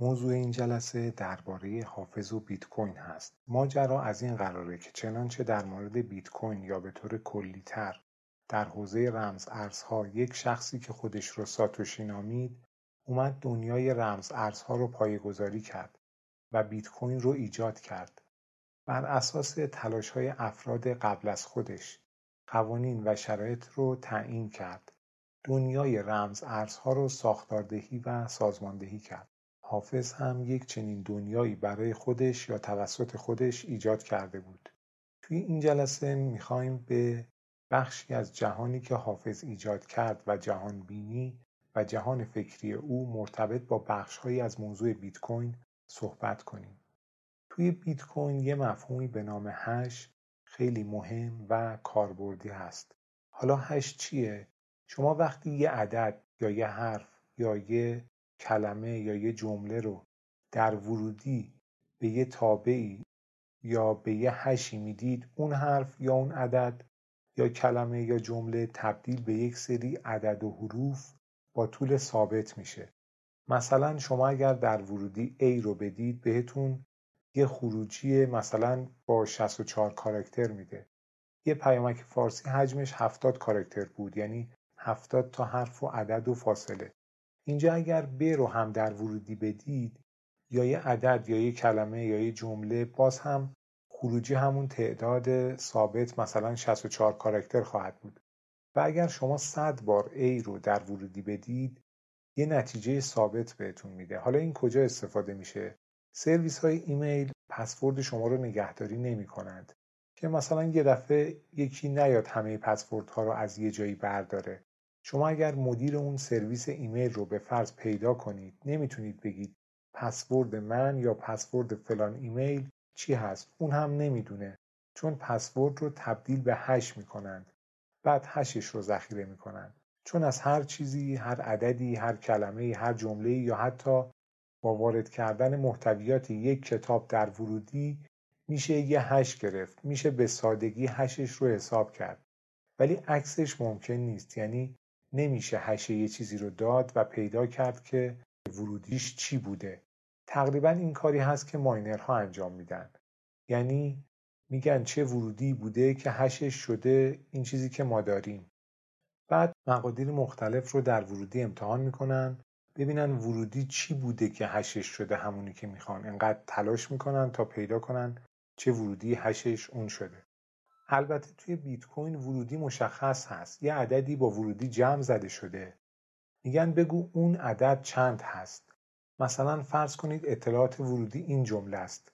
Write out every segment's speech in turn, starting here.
موضوع این جلسه درباره حافظ و بیت کوین هست. ماجرا از این قراره که چنانچه در مورد بیت کوین یا به طور کلیتر در حوزه رمز ارزها یک شخصی که خودش رو ساتوشی نامید اومد دنیای رمز ارزها رو پایه‌گذاری کرد و بیت کوین رو ایجاد کرد. بر اساس تلاش های افراد قبل از خودش قوانین و شرایط رو تعیین کرد. دنیای رمز ارزها رو ساختاردهی و سازماندهی کرد. حافظ هم یک چنین دنیایی برای خودش یا توسط خودش ایجاد کرده بود. توی این جلسه می‌خوایم به بخشی از جهانی که حافظ ایجاد کرد و جهان بینی و جهان فکری او مرتبط با بخشهایی از موضوع بیت کوین صحبت کنیم. توی بیت کوین یه مفهومی به نام هش خیلی مهم و کاربردی هست. حالا هش چیه؟ شما وقتی یه عدد یا یه حرف یا یه کلمه یا یه جمله رو در ورودی به یه تابعی یا به یه هشی می‌دید اون حرف یا اون عدد یا کلمه یا جمله تبدیل به یک سری عدد و حروف با طول ثابت میشه. مثلا شما اگر در ورودی A رو بدید بهتون یه خروجی مثلا با 64 کاراکتر میده. یه پیامک فارسی حجمش 70 کاراکتر بود یعنی 70 تا حرف و عدد و فاصله. اینجا اگر ب رو هم در ورودی بدید یا یه عدد یا یه کلمه یا یه جمله باز هم خروجی همون تعداد ثابت مثلا 64 کاراکتر خواهد بود. و اگر شما 100 بار A رو در ورودی بدید یه نتیجه ثابت بهتون میده. حالا این کجا استفاده میشه؟ سرویس های ایمیل پسورد شما رو نگهداری نمی کنند که مثلا یه دفعه یکی نیاد همه پسورد ها رو از یه جایی برداره. شما اگر مدیر اون سرویس ایمیل رو به فرض پیدا کنید نمی‌تونید بگید پسورد من یا پسورد فلان ایمیل چی هست. اون هم نمی‌دونه چون پسورد رو تبدیل به hash می‌کنند. بعد هشش رو ذخیره می‌کنند. چون از هر چیزی هر عددی هر کلمه هر جمله یا حتی با وارد کردن محتویات یک کتاب در ورودی میشه یه هش گرفت. میشه به سادگی هشش رو حساب کرد. ولی عکسش ممکن نیست. یعنی نمیشه هشه یه چیزی رو داد و پیدا کرد که ورودیش چی بوده. تقریبا این کاری هست که ماینرها انجام میدن. یعنی میگن چه ورودی بوده که هشش شده این چیزی که ما داریم. بعد مقادیر مختلف رو در ورودی امتحان می‌کنن. ببینن ورودی چی بوده که هشش شده همونی که می‌خوان. انقدر تلاش می‌کنن تا پیدا کنن چه ورودی هشش اون شده. البته توی بیت کوین ورودی مشخص هست. یه عددی با ورودی جمع زده شده. میگن بگو اون عدد چند هست. مثلا فرض کنید اطلاعات ورودی این جمله است.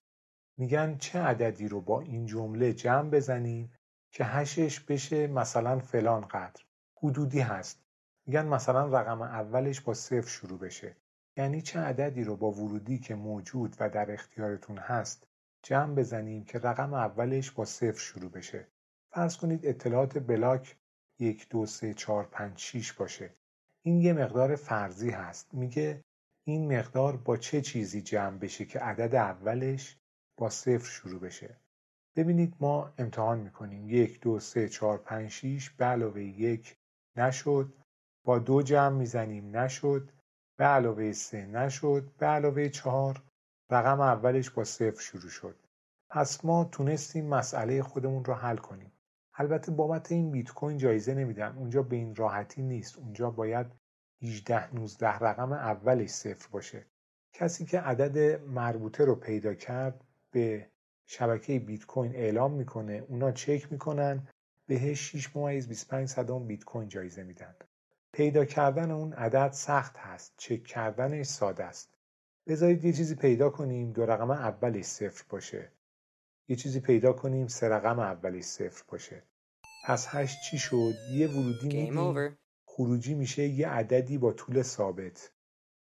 میگن چه عددی رو با این جمله جمع بزنیم که هشش بشه مثلا فلان قدر. حدودی هست. میگن مثلا رقم اولش با صفر شروع بشه. یعنی چه عددی رو با ورودی که موجود و در اختیارتون هست جمع بزنیم که رقم اولش با صفر شروع بشه. فرض کنید اطلاعات بلاک یک دو سه چهار پنج شیش باشه. این یه مقدار فرضی هست. میگه این مقدار با چه چیزی جمع بشه که عدد اولش با صفر شروع بشه؟ ببینید ما امتحان می‌کنیم. یک دو سه چهار پنج شیش. به علاوه یک نشد. با دو جمع می‌زنیم نشد. به علاوه سه نشد. به علاوه چهار رقم اولش با صفر شروع شد. پس ما تونستیم مسئله خودمون رو حل کنیم. البته بابت این بیت کوین جایزه نمیدن اونجا به این راحتی نیست. اونجا باید 18 19 رقم اولش صفر باشه. کسی که عدد مربوطه رو پیدا کرد به شبکه بیت کوین اعلام می‌کنه. اونا چک می‌کنن. بهش 6 ممیز 25 صدم بیت کوین جایزه میدن. پیدا کردن اون عدد سخت هست. چک کردنش ساده است. بذارید یه چیزی پیدا کنیم دو رقم اولش صفر باشه. یه چیزی پیدا کنیم سه رقم اولش صفر باشه. پس هشت چی شد؟ یه ورودی میدیم. خروجی میشه یه عددی با طول ثابت.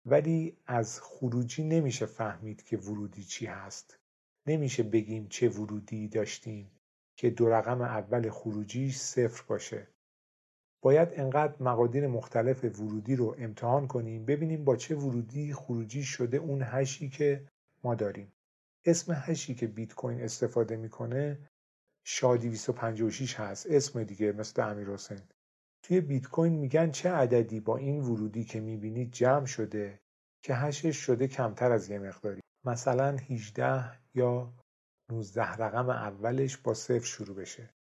ولی از خروجی نمیشه فهمید که ورودی چی هست. نمیشه بگیم چه ورودی داشتیم که دو رقم اول خروجیش صفر باشه. باید انقدر مقادیر مختلف ورودی رو امتحان کنیم ببینیم با چه ورودی خروجی شده اون هشی که ما داریم. اسم هشی که بیت کوین استفاده می‌کنه شادی 256 هست. اسم دیگه مثل امیر حسین. توی بیت کوین میگن چه عددی با این ورودی که می‌بینید جمع شده که هشش شده کمتر از یه مقداری. مثلا 18 یا 19 رقم اولش با صفر شروع بشه.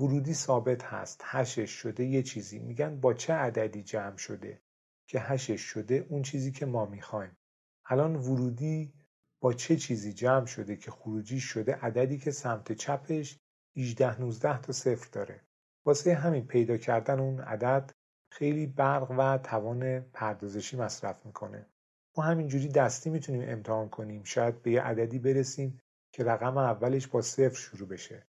ورودی ثابت هست. هشش شده یه چیزی. میگن با چه عددی جمع شده که هشش شده؟ اون چیزی که ما می‌خوایم. الان ورودی با چه چیزی جمع شده که خروجی شده؟ عددی که سمت چپش 18 19 تا صفر داره. واسه همین پیدا کردن اون عدد خیلی برق و توان پردازشی مصرف می‌کنه. ما همینجوری دستی می‌تونیم امتحان کنیم. شاید به یه عددی برسیم که رقم اولش با صفر شروع بشه.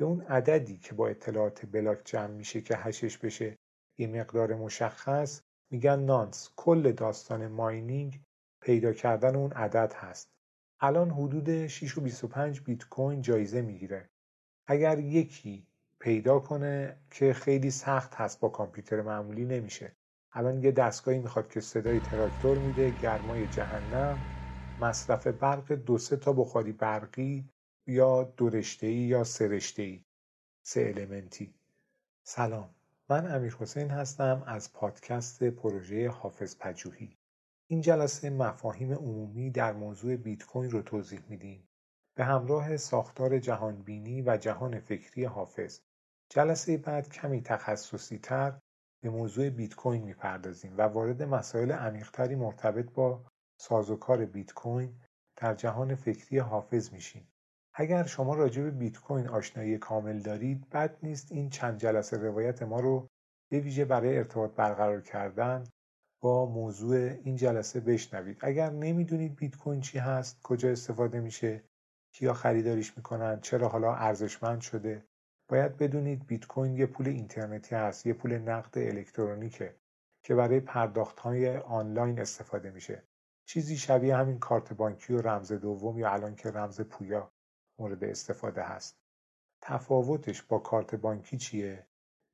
به اون عددی که با اطلاعات بلاک جمع میشه که هشش بشه یه مقدار مشخص میگن نانس. کل داستان ماینینگ پیدا کردن اون عدد هست. الان حدود 6 و 25 بیت کوین جایزه می‌گیره. اگر یکی پیدا کنه که خیلی سخت هست با کامپیوتر معمولی نمیشه. الان یه دستگاهی می‌خواد که صدای تراکتور میده گرمای جهنم مصرف برق دو سه تا بخاری برقی یا دو ای یا ای سه المنتی. سلام من امیر حسین هستم از پادکست پروژه حافظ پجوهی این جلسه مفاهیم عمومی در موضوع بیت کوین رو توضیح میدیم. به همراه ساختار جهانبینی و جهان فکری حافظ جلسه بعد کمی تخصصی تر به موضوع بیت کوین می‌پردازیم و وارد مسائل عمیقتری مرتبط با سازوکار بیت کوین در جهان فکری حافظ میشیم. اگر شما راجع به بیت کوین آشنایی کامل دارید بد نیست این چند جلسه روایت ما رو به ویژه برای ارتباط برقرار کردن با موضوع این جلسه بشنوید. اگر نمی‌دونید بیت کوین چی هست کجا استفاده میشه کیا خریداریش می‌کنن چرا حالا ارزشمند شده باید بدونید بیت کوین یه پول اینترنتی هست یه پول نقد الکترونیکه که برای پرداخت های آنلاین استفاده میشه. چیزی شبیه همین کارت بانکی و رمز دوم یا الان که رمز پویا. مورد استفاده هست. تفاوتش با کارت بانکی چیه؟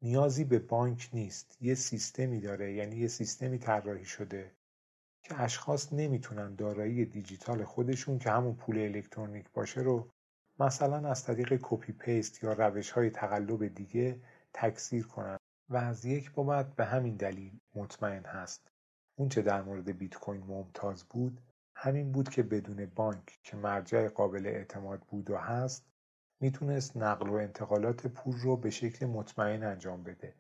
نیازی به بانک نیست. یه سیستمی داره یعنی یه سیستمی طراحی شده که اشخاص نمی‌تونن دارایی دیجیتال خودشون که همون پول الکترونیک باشه رو مثلا از طریق copy paste یا روش های تقلب دیگه تکثیر کنند و از یک بابت به همین دلیل مطمئن هست. اونچه در مورد بیت کوین ممتاز بود؟ همین بود که بدون بانک که مرجع قابل اعتماد بود و هست می‌تونست نقل و انتقالات پول رو به شکل مطمئن انجام بده.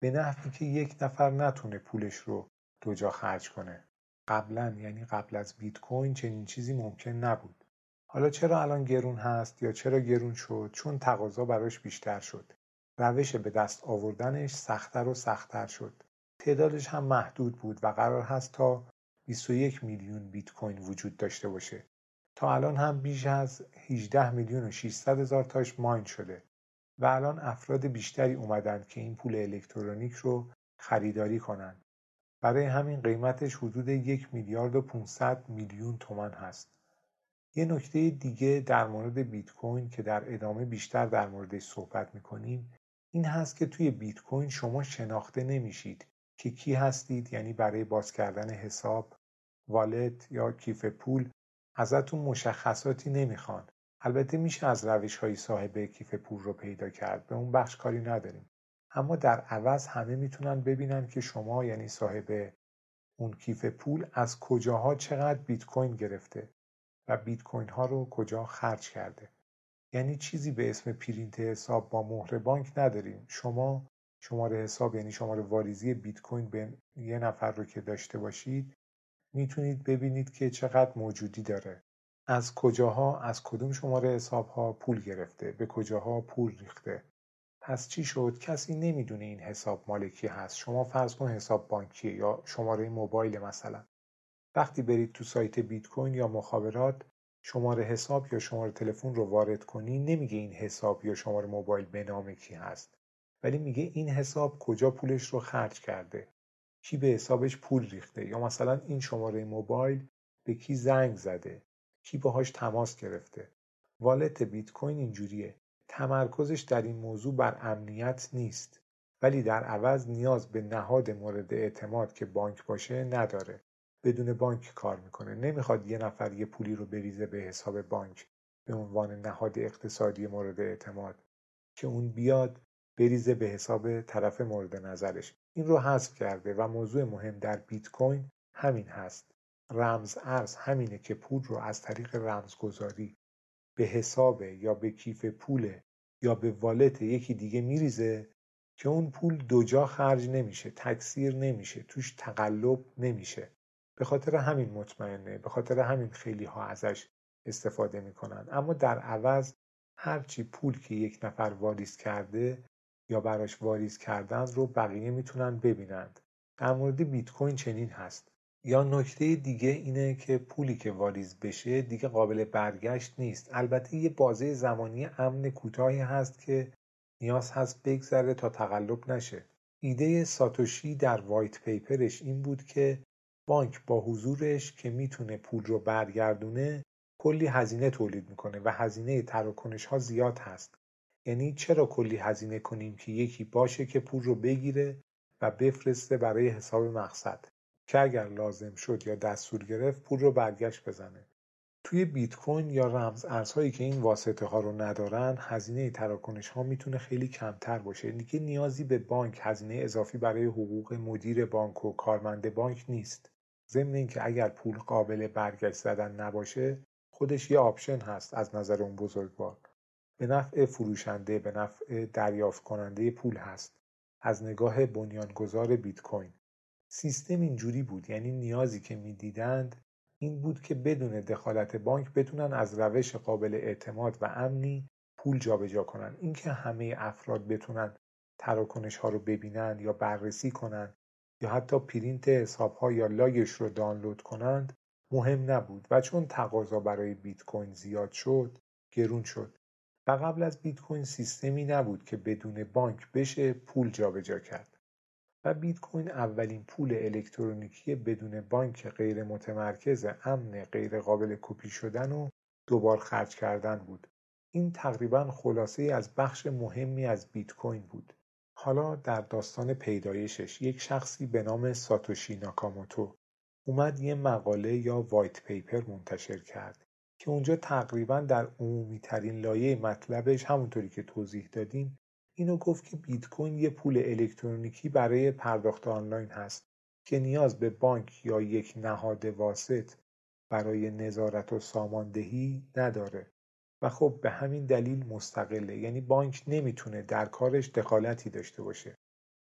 به نحوی که یک نفر نتونه پولش رو دو جا خرج کنه. قبلا یعنی قبل از بیت کوین چنین چیزی ممکن نبود. حالا چرا الان گرون هست یا چرا گرون شد؟ چون تقاضا براش بیشتر شد. روش به دست آوردنش سختتر و سختتر شد. تعدادش هم محدود بود و قرار هست تا 21 میلیون بیت کوین وجود داشته باشه تا الان هم بیش از 18 میلیون و 600 هزار تاش ماین شده و الان افراد بیشتری اومدن که این پول الکترونیک رو خریداری کنند. برای همین قیمتش حدود یک میلیارد و 500 میلیون تومان هست. یه نکته دیگه در مورد بیت کوین که در ادامه بیشتر در موردش صحبت می‌کنیم این هست که توی بیت کوین شما شناخته نمیشید که کی هستید یعنی برای باز کردن حساب والت یا کیف پول ازتون مشخصاتی نمی‌خوان. البته میشه از روش های صاحب کیف پول رو پیدا کرد به اون بخش کاری نداریم. اما در عوض همه می‌تونن ببینن که شما یعنی صاحب اون کیف پول از کجاها چقدر بیت کوین گرفته و بیت کوین ها رو کجا خرج کرده. یعنی چیزی به اسم پرینت حساب با مهر بانک نداریم. شما شماره حساب یعنی شماره واریزی بیت کوین به یه نفر رو که داشته باشید می‌تونید ببینید که چقدر موجودی داره. از کجاها از کدوم شماره حساب ها پول گرفته به کجاها پول ریخته. پس چی شد؟ کسی نمی‌دونه این حساب مالکی هست. شما فرض کن حساب بانکی یا شماره موبایل مثلا. وقتی برید تو سایت بیت کوین یا مخابرات شماره حساب یا شماره تلفن رو وارد کنی نمیگه این حساب یا شماره موبایل به نام کی هست. ولی میگه این حساب کجا پولش رو خرج کرده؟ کی به حسابش پول ریخته؟ یا مثلا این شماره موبایل به کی زنگ زده؟ کی باهاش تماس گرفته؟ والت بیت کوین اینجوریه. تمرکزش در این موضوع بر امنیت نیست. ولی در عوض نیاز به نهاد مورد اعتماد که بانک باشه نداره. بدون بانک کار می‌کنه. نمی‌خواد یه نفر یه پولی رو بریزه به حساب بانک به عنوان نهاد اقتصادی مورد اعتماد. که اون بیاد بریزه به حساب طرف مورد نظرش. این رو حذف کرده و موضوع مهم در بیت کوین همین هست. رمز ارز همینه که پول رو از طریق رمزگذاری به حساب یا به کیف پول یا به والت یکی دیگه میریزه که اون پول دو جا خرج نمیشه تکثیر نمیشه توش تقلب نمیشه. به خاطر همین مطمئنه به خاطر همین خیلی ها ازش استفاده می‌کنن. اما در عوض هرچی پول که یک نفر واریز کرده یا براش واریز کردن رو بقیه می‌تونن ببینند. در مورد بیت کوین چنین هست. یا نکته دیگه اینه که پولی که واریز بشه دیگه قابل برگشت نیست. البته یه بازه زمانی امن کوتاهی هست که نیاز هست بگذره تا تقلب نشه. ایده ساتوشی در وایت پیپرش این بود که بانک با حضورش که می‌تونه پول رو برگردونه کلی هزینه تولید می‌کنه و هزینه تراکنش ها زیاد هست. یعنی چرا کلی هزینه کنیم که یکی باشه که پول رو بگیره و بفرسته برای حساب مقصد؟ که اگر لازم شد یا دستور گرفت پول رو برگشت بزنه. توی بیت کوین یا رمز ارزهایی که این واسطه ها رو ندارن هزینه تراکنش ها می‌تونه خیلی کمتر باشه. دیگه نیازی به بانک هزینه اضافی برای حقوق مدیر بانک و کارمند بانک نیست. ضمن اینکه اگر پول قابل برگشت زدن نباشه خودش یه option هست از نظر اون بزرگوار. به نفع فروشنده به نفع دریافت کننده پول هست. از نگاه بنیانگذار بیت کوین سیستم اینجوری بود یعنی نیازی که می‌دیدند این بود که بدون دخالت بانک بتونن از روش قابل اعتماد و امنی پول جابجا کنن. اینکه همه افراد بتونن تراکنش ها رو ببینند یا بررسی کنند یا حتی پرینت حساب ها یا log ش رو دانلود کنند مهم نبود. و چون تقاضا برای بیت کوین زیاد شد گرون شد. و قبل از بیت کوین سیستمی نبود که بدون بانک بشه پول جابجا کرد. و بیت کوین اولین پول الکترونیکی بدون بانک غیر متمرکز امن غیر قابل کپی شدن و دوبار خرج کردن بود. این تقریبا خلاصه از بخش مهمی از بیت کوین بود. حالا در داستان پیدایشش یک شخصی به نام ساتوشی ناکاموتو اومد یه مقاله یا وایت پیپر منتشر کرد. که اونجا تقریبا در عمومی ترین لایه مطلبش همونطوری که توضیح دادیم اینو گفت که بیت کوین یه پول الکترونیکی برای پرداخت آنلاین هست که نیاز به بانک یا یک نهاد واسط برای نظارت و ساماندهی نداره. و خب به همین دلیل مستقله. یعنی بانک نمی‌تونه در کارش دخالتی داشته باشه.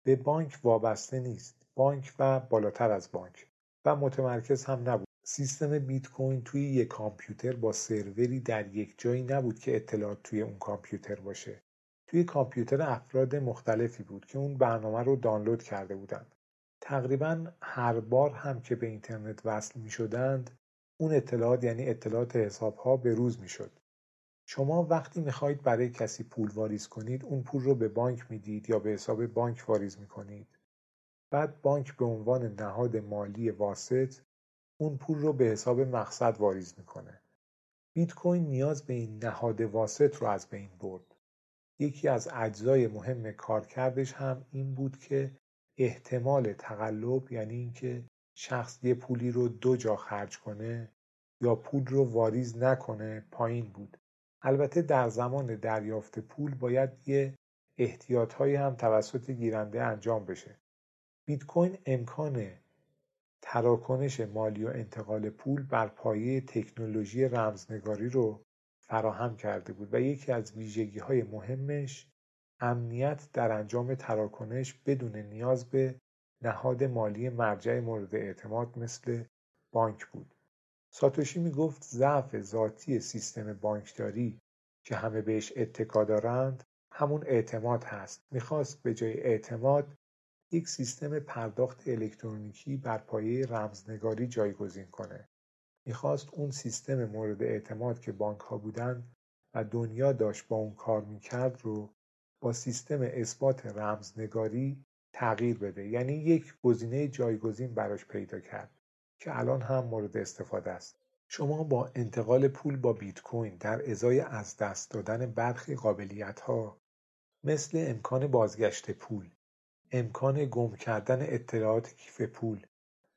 به بانک وابسته نیست. بانک و بالاتر از بانک. و متمرکز هم نبود. سیستم بیت کوین توی یک کامپیوتر با سروری در یک جایی نبود که اطلاعات توی اون کامپیوتر باشه. توی کامپیوتر افراد مختلفی بود که اون برنامه رو دانلود کرده بودند. تقریبا هر بار هم که به اینترنت وصل می شدند اون اطلاعات یعنی اطلاعات حساب ها به روز می شد. شما وقتی می‌خواهید برای کسی پول واریز کنید اون پول رو به بانک می‌دید یا به حساب بانک واریز می‌کنید. بعد بانک به عنوان نهاد مالی واسط اون پول رو به حساب مقصد واریز می‌کنه. بیت کوین نیاز به این نهاد واسط رو از بین برد. یکی از اجزای مهم کارکردش هم این بود که احتمال تقلب یعنی اینکه شخص یه پولی رو دو جا خرج کنه یا پول رو واریز نکنه پایین بود. البته در زمان دریافت پول باید یه احتیاطهایی هم توسط گیرنده انجام بشه. بیت کوین امکان تراکنش مالی و انتقال پول بر پایه تکنولوژی رمزنگاری رو فراهم کرده بود و یکی از های مهمش امنیت در انجام تراکنش بدون نیاز به نهاد مالی مرجع مورد اعتماد مثل بانک بود. ساتوشی می گفت ضعف ذاتی سیستم بانکداری که همه بهش اتکا دارند همون اعتماد هست. می‌خواست به جای اعتماد یک سیستم پرداخت الکترونیکی بر پایه رمزنگاری جایگزین کنه. می‌خواست اون سیستم مورد اعتماد که ها بودن و دنیا داشت با اون کار می‌کرد رو با سیستم اثبات رمزنگاری تغییر بده یعنی یک گزینه جایگزین براش پیدا کرد که الان هم مورد استفاده است شما با انتقال پول با بیت کوین در ازای از دست دادن برخی قابلیت ها مثل امکان بازگشت پول امکان گم کردن اطلاعات کیف پول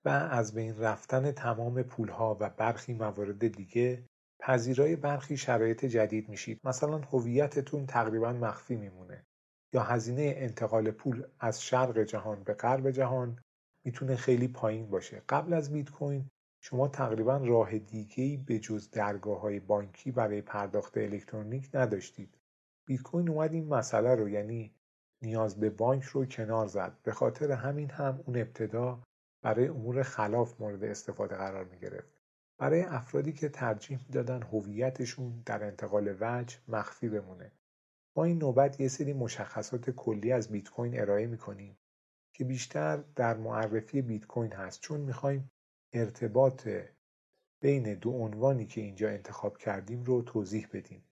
و از بین رفتن تمام پولها و برخی موارد دیگه پذیرای برخی شرایط جدید میشید مثلا هویتتون تقریبا مخفی میمونه یا هزینه انتقال پول از شرق جهان به غرب جهان می‌تونه خیلی پایین باشه قبل از بیت کوین شما تقریبا راه دیگه‌ای به جز درگاه های بانکی برای پرداخت الکترونیک نداشتید. بیت کوین اومد این مسئله رو یعنی نیاز به بانک رو کنار زد. به خاطر همین هم اون ابتدا برای امور خلاف مورد استفاده قرار می گرفت. برای افرادی که ترجیح می‌دادن هویتشون در انتقال وجه مخفی بمونه. ما این نوبت یه سری مشخصات کلی از بیت کوین ارائه می‌کنیم که بیشتر در معرفی بیت کوین هست چون می‌خوایم ارتباط بین دو عنوانی که اینجا انتخاب کردیم رو توضیح بدیم.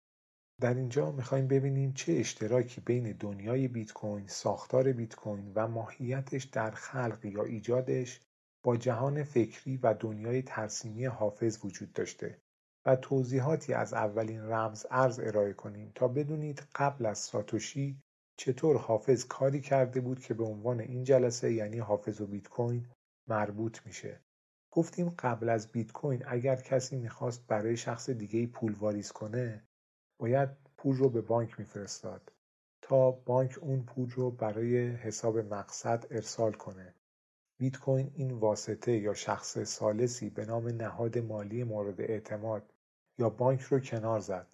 در اینجا می‌خوایم ببینیم چه اشتراکی بین دنیای بیت کوین، ساختار بیت کوین و ماهیتش در خلق یا ایجادش با جهان فکری و دنیای ترسیمی حافظ وجود داشته و توضیحاتی از اولین رمز ارز ارائه کنیم تا بدونید قبل از ساتوشی چطور حافظ کاری کرده بود که به عنوان این جلسه یعنی حافظ و بیت کوین مربوط میشه. گفتیم قبل از بیت کوین اگر کسی می‌خواست برای شخص دیگه پول واریز کنه باید پول رو به بانک میفرستاد تا بانک اون پول رو برای حساب مقصد ارسال کنه. بیت کوین این واسطه یا شخص سالسی به نام نهاد مالی مورد اعتماد یا بانک رو کنار زد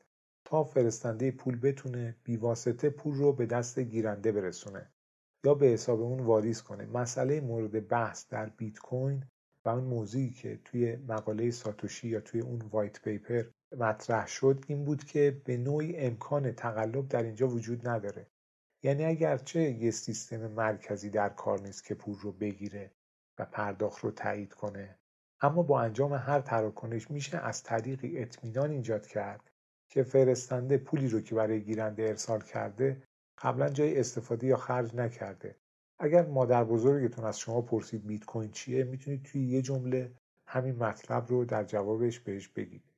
تا فرستنده پول بتونه بیواسطه پول رو به دست گیرنده برسونه یا به حساب اون واریز کنه. مسئله مورد بحث در بیت کوین و اون موضوعی که توی مقاله ساتوشی یا توی اون وایت پیپر مطرح شد این بود که به نوعی امکان تقلب در اینجا وجود نداره. یعنی اگرچه یه سیستم مرکزی در کار نیست که پول رو بگیره و پرداخت رو تایید کنه اما با انجام هر تراکنش میشه از طریقی اطمینان ایجاد کرد که فرستنده پولی رو که برای گیرنده ارسال کرده قبلا جای استفاده یا خرج نکرده. اگر مادر بزرگتون از شما پرسید بیت کوین چیه می‌تونید توی یه جمله همین مطلب رو در جوابش بهش بگید.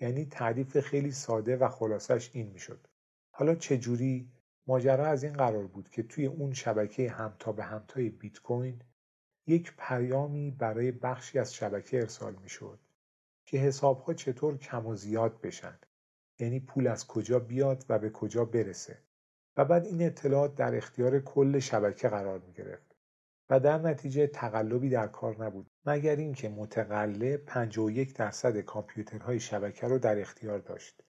یعنی تعریف خیلی ساده و خلاصش این می‌شد. حالا چجوری؟ ماجرا از این قرار بود که توی اون شبکه همتا به همتای بیت کوین یک پیامی برای بخشی از شبکه ارسال می‌شد که حسابها چطور کم و زیاد بشن. یعنی پول از کجا بیاد و به کجا برسه. و بعد این اطلاعات در اختیار کل شبکه قرار می گرفت و در نتیجه تقلبی در کار نبود مگر اینکه متقلب 51 درصد کامپیوترهای شبکه رو در اختیار داشت.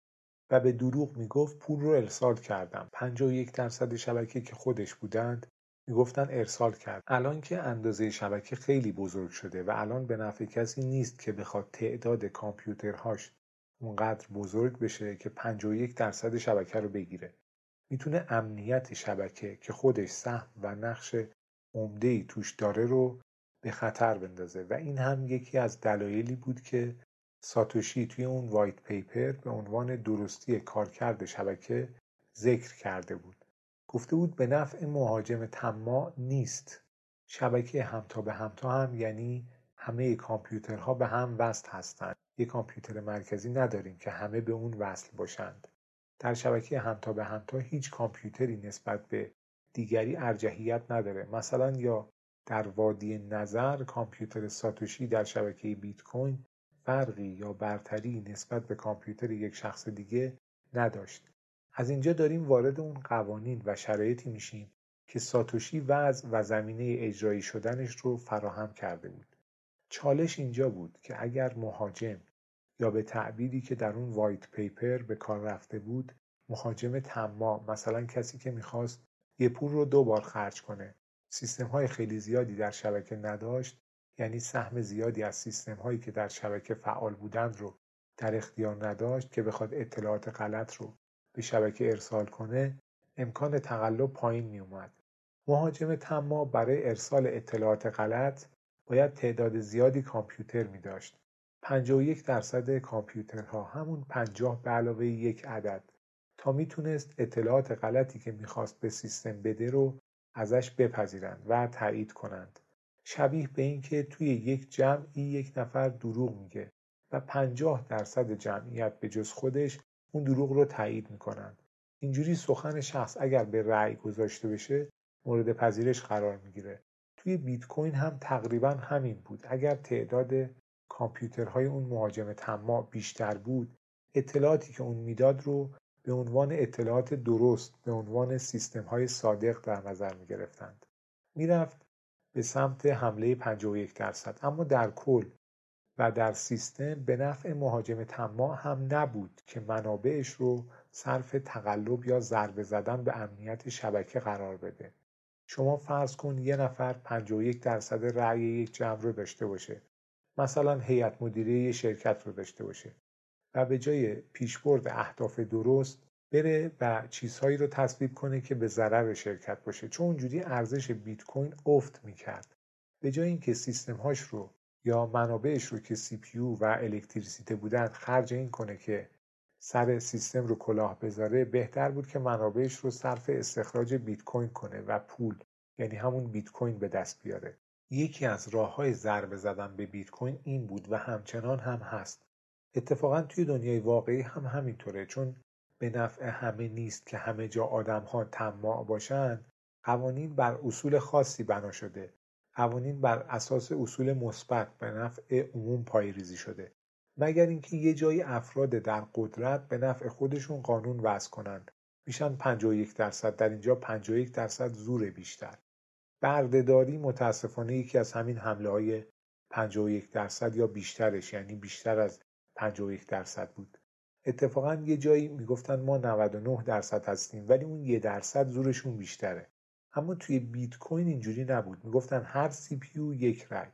و به دروغ می‌گفت پول رو ارسال کردم. 51 درصد شبکه که خودش بودند می‌گفتن ارسال کرد. الان که اندازه شبکه خیلی بزرگ شده و الان به نفع کسی نیست که بخواد تعداد کامپیوترهاش اونقدر بزرگ بشه که 51 درصد شبکه رو بگیره. می‌تونه امنیت شبکه که خودش سهم و نقش ای توش داره رو به خطر بندازه. و این هم یکی از دلایلی بود که ساتوشی توی اون وایت پیپر به عنوان درستی کارکرد شبکه ذکر کرده بود. گفته بود به نفع مهاجم طماع نیست. شبکه همتا به همتا هم یعنی همه کامپیوترها به هم وصل هستند یک کامپیوتر مرکزی نداریم که همه به اون وصل باشند. در شبکه همتا به همتا هیچ کامپیوتری نسبت به دیگری ارجحیت نداره. مثلا یا در وادی نظر کامپیوتر ساتوشی در شبکه بیت کوین فرقی یا برتری نسبت به کامپیوتر یک شخص دیگه نداشت. از اینجا داریم وارد اون قوانین و شرایطی میشیم که ساتوشی وضع و زمینه اجرایی شدنش رو فراهم کرده بود. چالش اینجا بود که اگر مهاجم یا به تعبیری که در اون وایت پیپر به کار رفته بود مهاجم تمام مثلا کسی که می‌خواست یه پول رو دو بار خرج کنه سیستم های خیلی زیادی در شبکه نداشت یعنی سهم زیادی از سیستم هایی که در شبکه فعال بودند رو در اختیار نداشت که بخواد اطلاعات غلط رو به شبکه ارسال کنه امکان تقلب پایین می اومد. مهاجم تما برای ارسال اطلاعات غلط باید تعداد زیادی کامپیوتر می داشت. 51 درصد کامپیوترها همون 50 به علاوه یک عدد تا می‌تونست اطلاعات غلطی که می‌خواست به سیستم بده رو ازش بپذیرند و تایید کنند. شبیه به اینکه توی یک جمعی یک نفر دروغ میگه و 50 درصد جمعیت به جز خودش اون دروغ رو تایید می‌کنند. اینجوری سخن شخص اگر به رأی گذاشته بشه مورد پذیرش قرار می‌گیره. توی بیت کوین هم تقریبا همین بود. اگر تعداد کامپیوترهای اون مهاجم طماع بیشتر بود اطلاعاتی که اون می‌داد رو به عنوان اطلاعات درست به عنوان سیستم های صادق در نظر می گرفتند. می‌رفت به سمت حمله 51 درصد. اما در کل و در سیستم به نفع مهاجم طماع هم نبود که منابعش رو صرف تقلب یا ضربه زدن به امنیت شبکه قرار بده. شما فرض کن یه نفر 51 درصد رأی یک جمع رو داشته باشه. مثلا هیئت مدیره یه شرکت رو داشته باشه. به جای پیشبرد اهداف درست بره و چیزهایی رو تصویب کنه که به ضرر شرکت باشه. چون اونجوری ارزش بیت کوین افت می‌کرد. به جای اینکه سیستمهاش رو یا منابعش رو که سی پیو و الکتریسیته بودن خرج این کنه که سر سیستم رو کلاه بذاره بهتر بود که منابعش رو صرف استخراج بیت کوین کنه و پول یعنی همون بیت کوین به دست بیاره. یکی از راه های ضربه زدن به بیت کوین این بود و همچنان هم هست. اتفاقا توی دنیای واقعی هم همینطوره. چون به نفع همه نیست که همه جا آدم ها طماع باشند قوانین بر اصول خاصی بنا شده. قوانین بر اساس اصول مثبت به نفع عموم پایریزی شده. مگر اینکه یه جایی افراد در قدرت به نفع خودشون قانون وضع کنند میشن 51 درصد. در اینجا 51 درصد زور بیشتر. بردهداری متاسفانه یکی از همین حمله های 51 درصد یا بیشترش یعنی بیشتر از 51 درصد بود. اتفاقا یه جایی می‌گفتن ما 99 درصد هستیم ولی اون یه درصد زورشون بیشتره. اما توی بیت کوین اینجوری نبود. می‌گفتن هر سی پیو یک رای.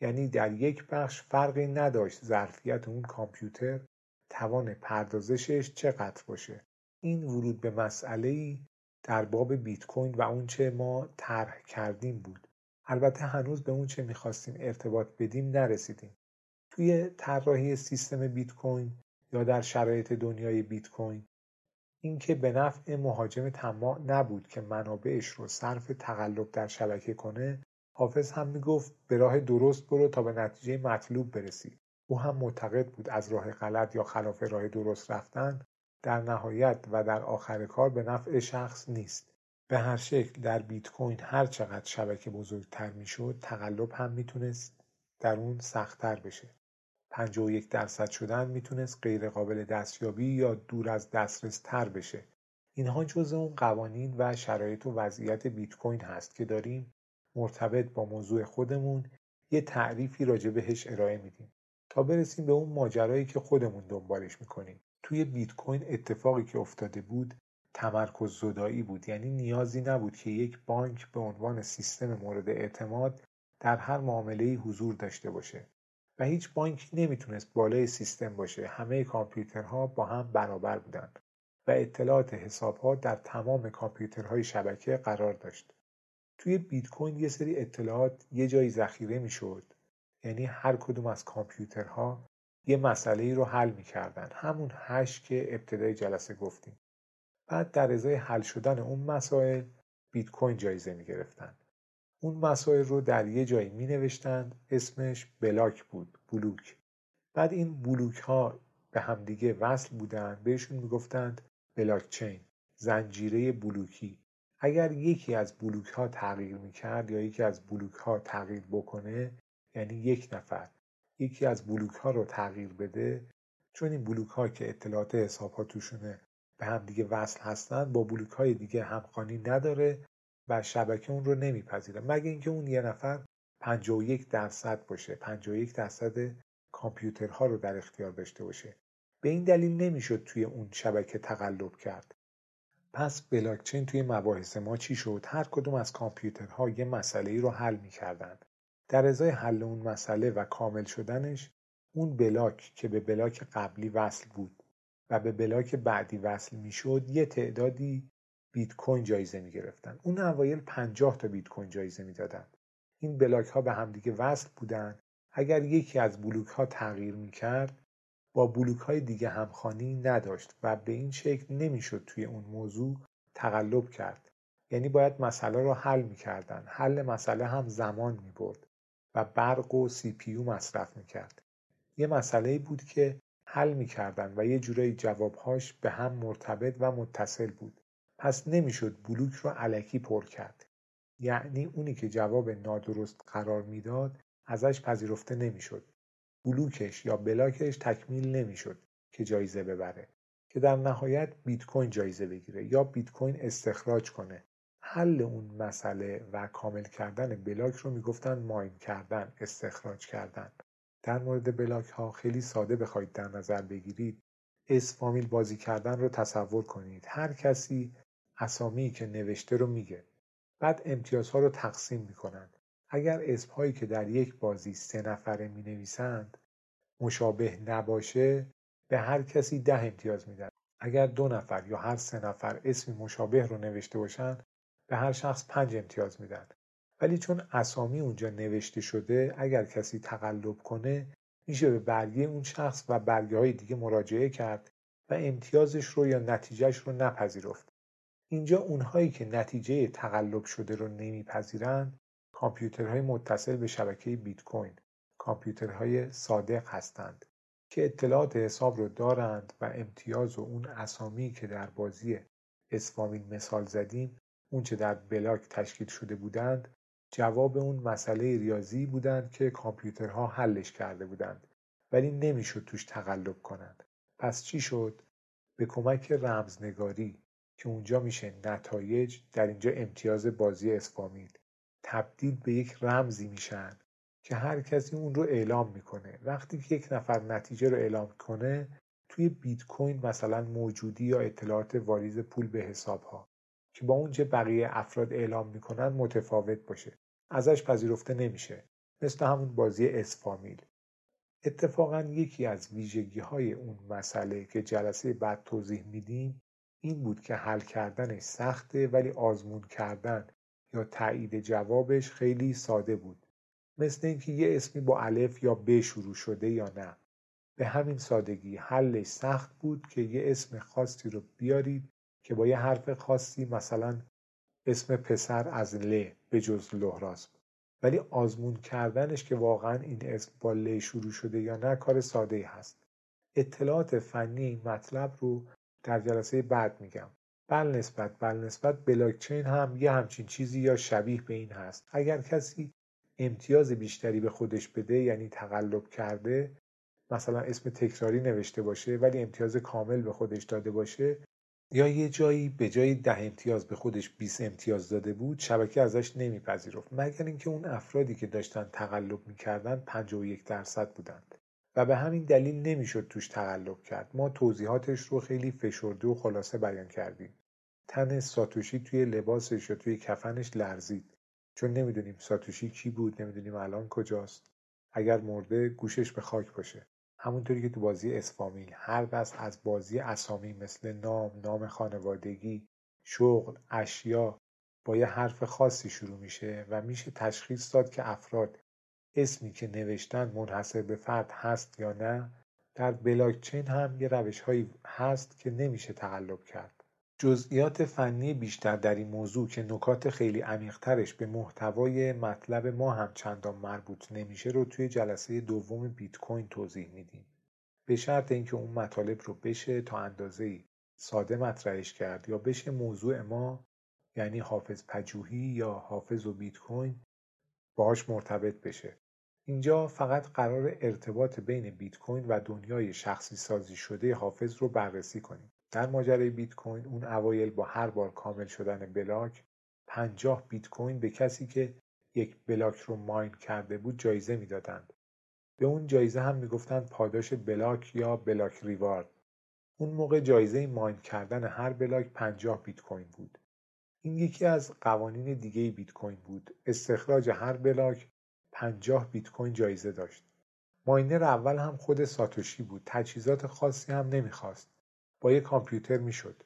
یعنی در یک بخش فرقی نداشت ظرفیت اون کامپیوتر توان پردازشش چقدر باشه. این ورود به مسئله ای در باب بیت کوین و اونچه ما طرح کردیم بود. البته هنوز به اونچه می‌خواستیم ارتباط بدیم نرسیدیم. توی طراحی سیستم بیت کوین یا در شرایط دنیای بیت کوین. اینکه به نفع مهاجم طماع نبود که منابعش رو صرف تقلب در شبکه کنه حافظ هم می‌گفت به راه درست برو تا به نتیجه مطلوب برسی. او هم معتقد بود از راه غلط یا خلاف راه درست رفتن در نهایت و در آخر کار به نفع شخص نیست. به هر شکل در بیت کوین هر چقدر شبکه بزرگتر می‌شد تقلب هم می‌تونست در اون سختتر بشه. 51 درصد شدن می‌تونست غیر قابل دستیابی یا دور از دسترس تر بشه. اینها جزء اون قوانین و شرایط و وضعیت بیت کوین هست که داریم مرتبط با موضوع خودمون یه تعریفی راجع بهش ارائه میدیم. تا برسیم به اون ماجرایی که خودمون دنبالش می‌کنیم. توی بیت کوین اتفاقی که افتاده بود تمرکز زدایی بود. یعنی نیازی نبود که یک بانک به عنوان سیستم مورد اعتماد در هر معامله حضور داشته باشه. و هیچ بانکی نمی‌تونست بالای سیستم باشه. همه کامپیوترها با هم برابر بودند و اطلاعات حسابها در تمام کامپیوترهای شبکه قرار داشت. توی بیت کوین یه سری اطلاعات یه جایی ذخیره می‌شد. یعنی هر کدوم از کامپیوترها یه مسئله ای رو حل می‌کردن. همون هش که ابتدای جلسه گفتیم. بعد در ازای حل شدن اون مسائل بیت کوین جایزه می‌گرفتن. اون مسائل رو در یه جایی می نوشتند اسمش بلاک بود بلوک. بعد این بلوک ها به همدیگه وصل بودند. بهشون می‌گفتند بلاک چین زنجیره بلوکی. اگر یکی از بلوک ها تغییر می‌کرد یا یکی از بلوک ها تغییر بکنه یعنی یک نفر یکی از بلوک ها رو تغییر بده چون این بلوک ها که اطلاعات حساب ها توشونه به هم دیگه وصل هستند با بلوک های دیگه همخوانی نداره. و شبکه اون رو نمیپذیره. مگه اینکه اون یه نفر 51 درصد باشه 51 درصد کامپیوترها رو در اختیار داشته باشه. به این دلیل نمی‌شد توی اون شبکه تقلب کرد. پس بلاکچین توی مباحث ما چی شد؟ هر کدوم از کامپیوترها یه مسئله ای رو حل می‌کردند در ازای حل اون مسئله و کامل شدنش اون بلاک که به بلاک قبلی وصل بود و به بلاک بعدی وصل می‌شد یه تعدادی بیت کوین جایزه می گرفتن. اون اوایل 50 تا بیت کوین جایزه می‌دادن. این بلاک ها به همدیگه وصل بودن. اگر یکی از بلوک ها تغییر می کرد با بلوک های دیگه همخانی نداشت و به این شکل نمی‌شد توی اون موضوع تقلب کرد. یعنی باید مسئله رو حل می‌کردن. حل مسئله هم زمان می برد و برق و سی پیو مصرف می‌کرد. یه مسئله بود که حل می‌کردن و یه جورایی جوابهاش به هم مرتبط و متصل بود. پس نمی‌شد بلوک رو علکی پر کرد. یعنی اونی که جواب نادرست قرار می‌داد ازش پذیرفته نمی‌شد. بلوکش یا بلاکش تکمیل نمی‌شد که جایزه ببره. که در نهایت بیت کوین جایزه بگیره یا بیت کوین استخراج کنه. حل اون مسئله و کامل کردن بلاک رو می‌گفتن ماین کردن استخراج کردن. در مورد بلاک ها خیلی ساده بخواید در نظر بگیرید. اسم فامیل بازی کردن رو تصور کنید. هر کسی اسامی که نوشته رو میگه. بعد امتیازها رو تقسیم می‌کنند اگر اسم هایی که در یک بازی سه نفره می نویسند مشابه نباشه به هر کسی ده امتیاز میدن. اگر دو نفر یا هر سه نفر اسمی مشابه رو نوشته باشند به هر شخص پنج امتیاز میدن. ولی چون اسامی اونجا نوشته شده اگر کسی تقلب کنه میشه به برگه اون شخص و برگه های دیگه مراجعه کرد و امتیازش رو یا نتیجهش رو نپذیرفت. اینجا اونهایی که نتیجه تقلب شده رو نمیپذیرند کامپیوترهای متصل به شبکه بیت کوین کامپیوترهای صادق هستند که اطلاعات حساب رو دارند و امتیاز و اون اسامی که در بازی اسفامین مثال زدیم اونچه در بلاک تشکیل شده بودند جواب اون مسئله ریاضی بودند که کامپیوترها حلش کرده بودند ولی نمی‌شد توش تقلب کنند. پس چی شد؟ به کمک رمزنگاری که اونجا میشه نتایج در اینجا امتیاز بازی اسفامیل تبدیل به یک رمزی میشن که هر کسی اون رو اعلام می‌کنه. وقتی که یک نفر نتیجه رو اعلام کنه توی بیت کوین مثلا موجودی یا اطلاعات واریز پول به حساب ها که با اونچه بقیه افراد اعلام می‌کنن متفاوت باشه. ازش پذیرفته نمیشه. مثل همون بازی اسفامیل اتفاقا یکی از ویژگی های اون مسئله که جلسه بعد توضیح میدیم این بود که حل کردنش سخته ولی آزمون کردن یا تایید جوابش خیلی ساده بود. مثل اینکه یه اسمی با الف یا ب شروع شده یا نه. به همین سادگی حلش سخت بود که یه اسم خاصی رو بیارید که با یه حرف خاصی مثلا اسم پسر از ل به جز لحراس ولی آزمون کردنش که واقعا این اسم با ل شروع شده یا نه کار ساده هست. اطلاعات فنی این مطلب رو در جلسه بعد میگم. بل نسبت بل نسبت بلاکچین هم یه همچین چیزی یا شبیه به این هست. اگر کسی امتیاز بیشتری به خودش بده یعنی تقلب کرده مثلا اسم تکراری نوشته باشه ولی امتیاز کامل به خودش داده باشه یا یه جایی به جای ده امتیاز به خودش 20 امتیاز داده بود شبکه ازش نمیپذیرفت. مگر اینکه اون افرادی که داشتن تقلب می‌کردن 51 درصد بودند. و به همین دلیل نمی‌شد توش تقلب کرد. ما توضیحاتش رو خیلی فشرده و خلاصه بیان کردیم. تن ساتوشی توی لباسش یا توی کفنش لرزید. چون نمی‌دونیم ساتوشی کی بود نمی‌دونیم الان کجاست. اگر مرده گوشش به خاک باشه. همونطوری که تو بازی اسفامیل هر دست از بازی اسامی مثل نام نام خانوادگی شغل اشیا با یه حرف خاصی شروع میشه و میشه تشخیص داد که افراد اسمی که نوشتن منحصر به فرد هست یا نه در بلاکچین هم یه روش هایی هست که نمیشه تقلب کرد. جزئیات فنی بیشتر در این موضوع که نکات خیلی عمیقترش به محتوای مطلب ما هم چندان مربوط نمیشه رو توی جلسه دوم بیت کوین توضیح میدیم. به شرط اینکه اون مطالب رو بشه تا اندازه ساده مطرحش کرد یا بشه موضوع ما یعنی حافظ پجوهی یا حافظ و بیت کوین باهاش مرتبط بشه. اینجا فقط قرار ارتباط بین بیت کوین و دنیای شخصی سازی شده حافظ رو بررسی کنیم. در ماجرای بیت کوین اون اوایل با هر بار کامل شدن بلاک 50 بیت کوین به کسی که یک بلاک رو ماین کرده بود جایزه می‌دادند. به اون جایزه هم می‌گفتند پاداش بلاک یا block reward. اون موقع جایزه ماین کردن هر بلاک 50 بیت کوین بود. این یکی از قوانین دیگه بیت کوین بود. استخراج هر بلاک 50 بیت کوین جایزه داشت. ماینر اول هم خود ساتوشی بود. تجهیزات خاصی هم نمی‌خواست. با یک کامپیوتر می‌شد.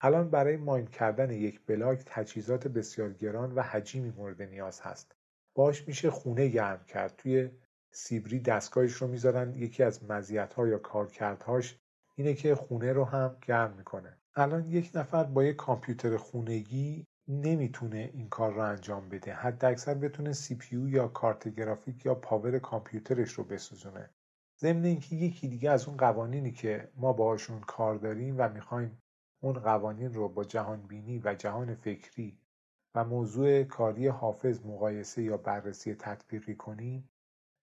الان برای ماین کردن یک بلاک تجهیزات بسیار گران و حجیمی مورد نیاز هست. باش میشه خونه گرم کرد. توی سیبری دستگاهش رو می‌ذارن. یکی از مزیت‌ها یا کارکردهاش اینه که خونه رو هم گرم می‌کنه. الان یک نفر با یک کامپیوتر خونگی نمی‌تونه این کار رو انجام بده. حد اکثر بتونه CPU یا کارت گرافیک یا پاور کامپیوترش رو بسوزونه. ضمن اینکه یکی دیگه از اون قوانینی که ما باهاشون کار داریم و می‌خوایم اون قوانین رو با جهان بینی و جهان فکری و موضوع کاری حافظ مقایسه یا بررسی تطبیقی کنیم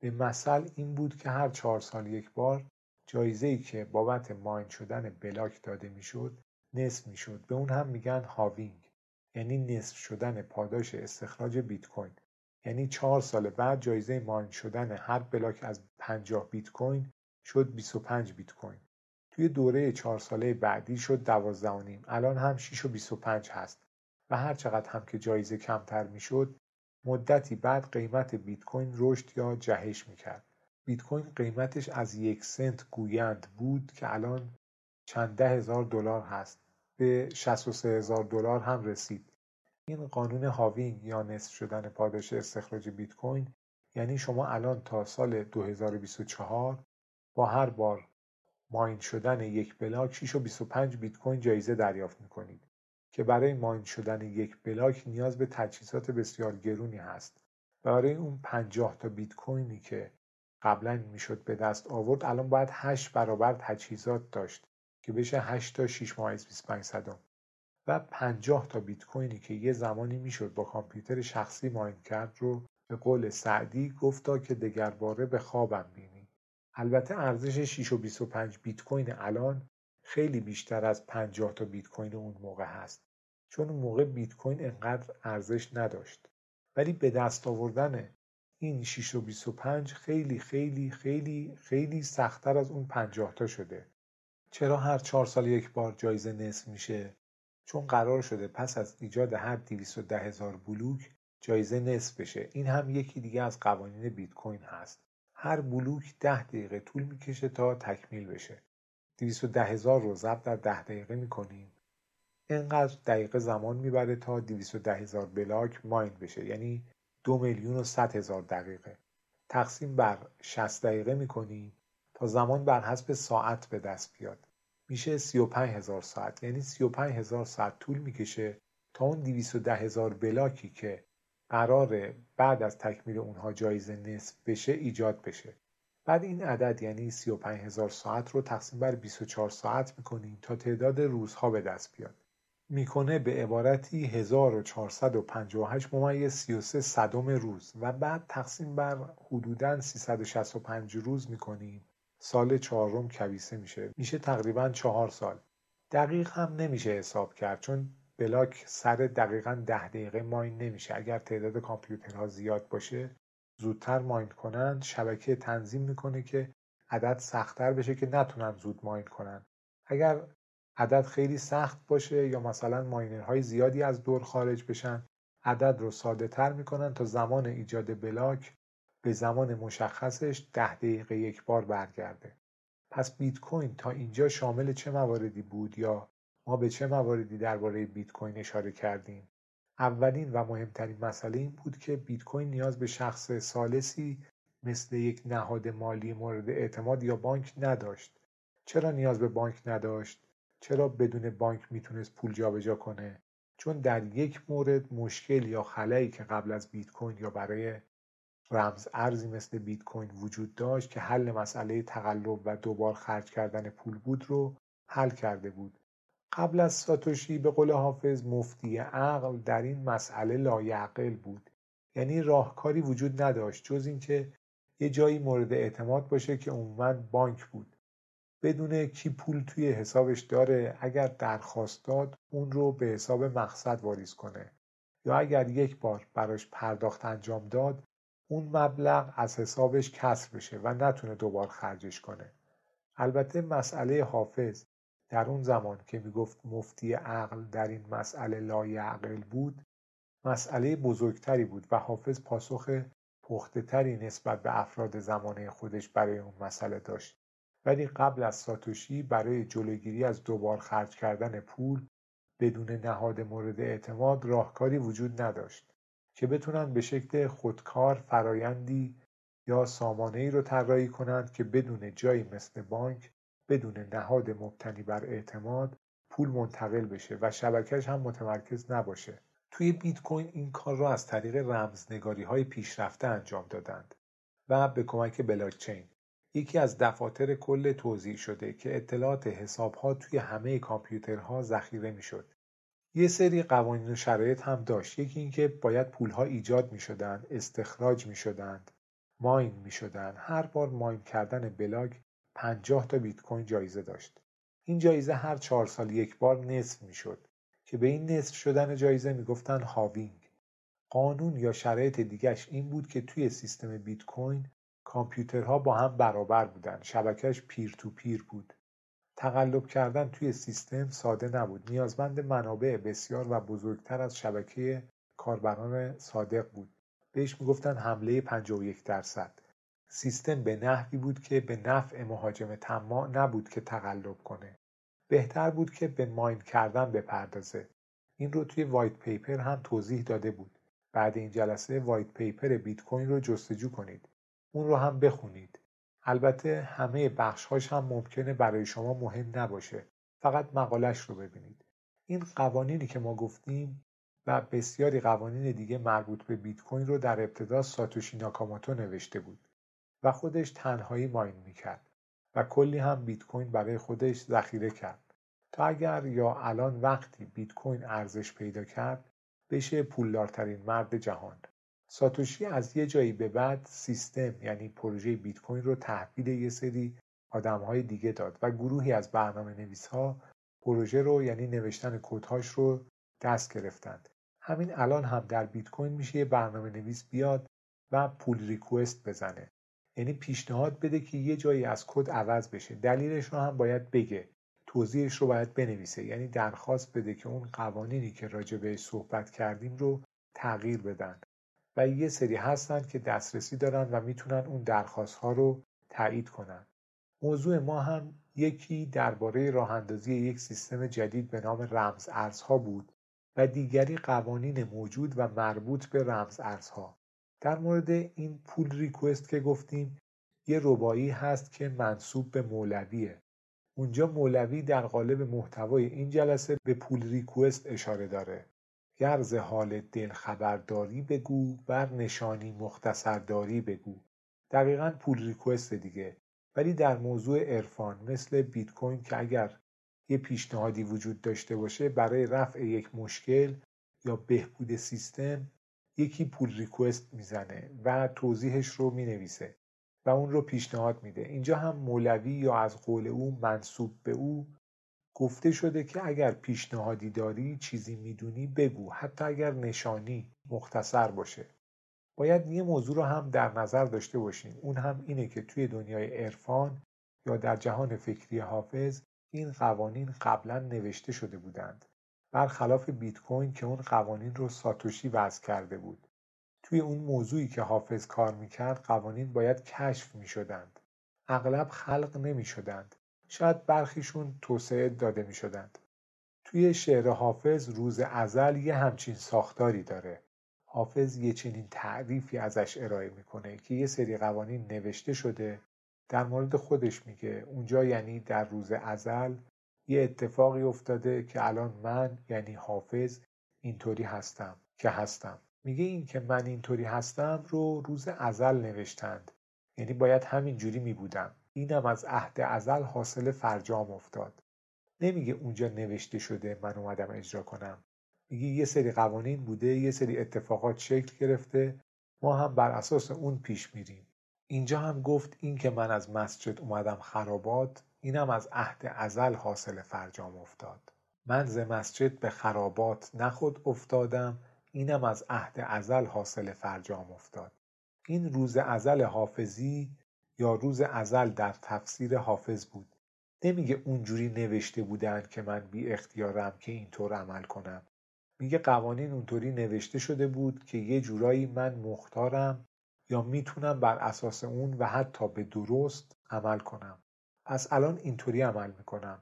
به مثل این بود که هر چهار سال یک بار جایزه‌ای که بابت ماین شدن بلاک داده می‌شد نصف می‌شد. به اون هم میگن halving. یعنی نصف شدن پاداش استخراج بیت کوین. یعنی چهار سال بعد جایزه ماین شدن هر بلاک از 50 بیت کوین شد 25 بیت کوین. توی دوره چهار ساله بعدی شد 12 الان هم 6 و 25 هست و هر چقدر هم که جایزه کمتر می‌شد مدتی بعد قیمت بیت کوین رشد یا جهش می‌کرد. بیت کوین قیمتش از یک سنت گویند بود که الان چند ده هزار دلار هست. به 63 هزار دلار هم رسید. این قانون halving یا نصف شدن پاداش استخراج بیت کوین یعنی شما الان تا سال 2024 با هر بار ماین شدن یک بلاک 6 و 25 بیت کوین جایزه دریافت می‌کنید که برای ماین شدن یک بلاک نیاز به تجهیزات بسیار گرونی هست. برای اون 50 تا بیت کوینی که قبلا می‌شد به دست آورد الان باید 8 برابر تجهیزات داشت. که بشه 8 تا 6 ممیز 25 صدم و 50 تا بیت کوینی که یه زمانی می‌شد با کامپیوتر شخصی ماین کرد رو به قول سعدی گفتا که دگرباره به خوابم بینی. البته ارزش 6 و 25 بیت کوین الان خیلی بیشتر از 50 تا بیت کوین اون موقع هست. چون اون موقع بیت کوین انقدر ارزش نداشت. ولی به دست آوردن این 6 و 25 خیلی خیلی خیلی خیلی سختتر از اون 50 تا شده. چرا هر چهار سال یک بار جایزه نصف میشه؟ چون قرار شده پس از ایجاد هر 210 هزار بلوک جایزه نصف بشه. این هم یکی دیگه از قوانین بیت کوین هست. هر بلوک ده دقیقه طول می‌کشه تا تکمیل بشه. 210 هزار رو ضرب در ده دقیقه می‌کنیم. اینقدر دقیقه زمان می‌بره تا 210 هزار بلاک ماین بشه. یعنی دو میلیون و صد هزار دقیقه. تقسیم بر 60 دقیقه می‌کنیم. زمان بر حسب ساعت به دست بیاد. میشه 35 هزار ساعت یعنی 35 هزار ساعت طول می‌کشه تا اون 210 هزار بلاکی که قراره بعد از تکمیل اونها جایزه نصف بشه ایجاد بشه. بعد این عدد یعنی 35 هزار ساعت رو تقسیم بر 24 ساعت می‌کنیم تا تعداد روزها به دست بیاد. می‌کنه به عبارتی 1458 ممیز 33 صدم روز و بعد تقسیم بر حدوداً 365 روز می‌کنیم سال چهارم کویسه میشه. میشه تقریبا چهار سال. دقیق هم نمیشه حساب کرد چون بلاک سر دقیقا ده دقیقه ماین نمیشه. اگر تعداد کامپیوترها زیاد باشه زودتر ماین کنند شبکه تنظیم می‌کنه که عدد سختتر بشه که نتونن زود ماین کنن. اگر عدد خیلی سخت باشه یا مثلا ماینرهای زیادی از دور خارج بشن عدد رو ساده تر می‌کنن تا زمان ایجاد بلاک به زمان مشخصش ده دقیقه یک بار برگرده. پس بیت کوین تا اینجا شامل چه مواردی بود یا ما به چه مواردی درباره بیت کوین اشاره کردیم؟ اولین و مهمترین مسئله این بود که بیت کوین نیاز به شخص سالسی مثل یک نهاد مالی مورد اعتماد یا بانک نداشت. چرا نیاز به بانک نداشت؟ چرا بدون بانک می‌تونست پول جابجا کنه؟ چون در یک مورد مشکل یا خلایی که قبل از بیت کوین یا برای رمز ارزی مثل بیت کوین وجود داشت که حل مسئله تقلب و دوبار خرج کردن پول بود رو حل کرده بود. قبل از ساتوشی به قول حافظ مفتی عقل در این مسئله لایعقل بود. یعنی راهکاری وجود نداشت جز اینکه یه جایی مورد اعتماد باشه که عموما بانک بود. بدون کی پول توی حسابش داره اگر درخواست داد اون رو به حساب مقصد واریز کنه. یا اگر یک بار براش پرداخت انجام داد اون مبلغ از حسابش کسر بشه و نتونه دوبار خرجش کنه. البته مسئله حافظ در اون زمان که می‌گفت مفتی عقل در این مسئله لایعقل بود مسئله بزرگتری بود و حافظ پاسخ پخته تری نسبت به افراد زمانه خودش برای اون مسئله داشت. ولی قبل از ساتوشی برای جلوگیری از دوبار خرج کردن پول بدون نهاد مورد اعتماد راهکاری وجود نداشت. که بتونن به شکل خودکار فرایندی یا سامانه ای رو طراحی کنند که بدون جایی مثل بانک بدون نهاد مبتنی بر اعتماد پول منتقل بشه و شبکهش هم متمرکز نباشه. توی بیت کوین این کار را از طریق رمزنگاری های پیشرفته انجام دادند و به کمک بلاکچین. یکی از دفاتر کل توضیح شده که اطلاعات حسابها توی همه کامپیوترها ذخیره می‌شد. یه سری قوانین و شرایط هم داشت. یکی اینکه باید پولها ایجاد می شدند استخراج می شدند ماین می شدند هر بار ماین کردن بلاک 50 تا بیت کوین جایزه داشت. این جایزه هر چهار سال یک بار نصف می شد که به این نصف شدن جایزه می گفتن halving. قانون یا شرایط دیگهش این بود که توی سیستم بیت کوین کامپیوترها با هم برابر بودن. شبکهش peer to peer بود. تقلب کردن توی سیستم ساده نبود. نیازمند منابع بسیار و بزرگتر از شبکه کاربران صادق بود. بهش می‌گفتن حمله 51 درصد. سیستم به نحوی بود که به نفع مهاجم طماع نبود که تقلب کنه. بهتر بود که به ماین کردن بپردازه. این رو توی white paper هم توضیح داده بود. بعد این جلسه white paper بیت کوین رو جستجو کنید. اون رو هم بخونید. البته همه بخشهاش هم ممکنه برای شما مهم نباشه. فقط مقالش رو ببینید. این قوانینی که ما گفتیم و بسیاری قوانین دیگه مربوط به بیت کوین رو در ابتدا ساتوشی ناکاماتو نوشته بود و خودش تنهایی ماین می‌کرد و کلی هم بیت کوین برای خودش ذخیره کرد تا اگر یا الان وقتی بیت کوین ارزش پیدا کرد بشه پولدارترین مرد جهان. ساتوشی از یه جایی به بعد سیستم یعنی پروژه بیت کوین رو تحویل یه سری های دیگه داد و گروهی از برنامه نویس ها پروژه رو یعنی نوشتن کدهاش رو دست گرفتند. همین الان هم در بیت کوین میشه یه برنامه نویس بیاد و پول ریکوست بزنه. یعنی پیشنهاد بده که یه جایی از کد عوض بشه. دلیلش رو هم باید بگه. توضیحش رو باید بنویسه. یعنی درخواست بده که اون قوانینی که راجع بهش صحبت کردیم رو تغییر بدن. و یه سری هستن که دسترسی دارن و می‌تونن اون درخواست ها رو تایید کنن. موضوع ما هم یکی درباره راه اندازی یک سیستم جدید به نام رمز ارزها بود و دیگری قوانین موجود و مربوط به رمز ارزها در مورد این پول ریکوست که گفتیم یه ربایی هست که منصوب به مولویه. اونجا مولوی در قالب محتوای این جلسه به پول ریکوست اشاره داره. گرز حال دل خبرداری بگو بر نشانی مختصرداری بگو. دقیقا پول ریکوست دیگه. ولی در موضوع عرفان مثل بیت کوین که اگر یه پیشنهادی وجود داشته باشه برای رفع یک مشکل یا بهبود سیستم یکی پول ریکوست می‌زنه و توضیحش رو می‌نویسه و اون رو پیشنهاد میده. اینجا هم مولوی یا از قول او منصوب به او گفته شده که اگر پیشنهادی داری چیزی می‌دونی بگو. حتی اگر نشانی مختصر باشه. باید یه موضوع رو هم در نظر داشته باشیم اون هم اینه که توی دنیای عرفان یا در جهان فکری حافظ این قوانین قبلا نوشته شده بودند. برخلاف بیت کوین که اون قوانین رو ساتوشی وضع کرده بود. توی اون موضوعی که حافظ کار می‌کرد قوانین باید کشف می‌شدند. اغلب خلق نمی‌شدند. شاید برخیشون توسعه داده می‌شدند. توی شعر حافظ روز ازل یه همچین ساختاری داره. حافظ یه چنین تعریفی ازش ارائه می‌کنه که یه سری قوانین نوشته شده در مورد خودش میگه. اونجا یعنی در روز ازل یه اتفاقی افتاده که الان من یعنی حافظ اینطوری هستم که هستم. میگه این که من اینطوری هستم رو روز ازل نوشتند. یعنی باید همین جوری می بودم اینم از عهد ازل حاصل فرجام افتاد. نمیگه اونجا نوشته شده من اومدم اجرا کنم. میگه یه سری قوانین بوده یه سری اتفاقات شکل گرفته. ما هم بر اساس اون پیش میریم. اینجا هم گفت این که من از مسجد اومدم خرابات اینم از عهد ازل حاصل فرجام افتاد. من ز مسجد به خرابات نخود افتادم اینم از عهد ازل حاصل فرجام افتاد. این روز ازل حافظی یا روز ازل در تفسیر حافظ بود. نمیگه اونجوری نوشته بودن که من بی اختیارم که اینطور عمل کنم. میگه قوانین اونطوری نوشته شده بود که یه جورایی من مختارم یا می‌تونم بر اساس اون و حتی به درست عمل کنم. پس الان اینطوری عمل می‌کنم.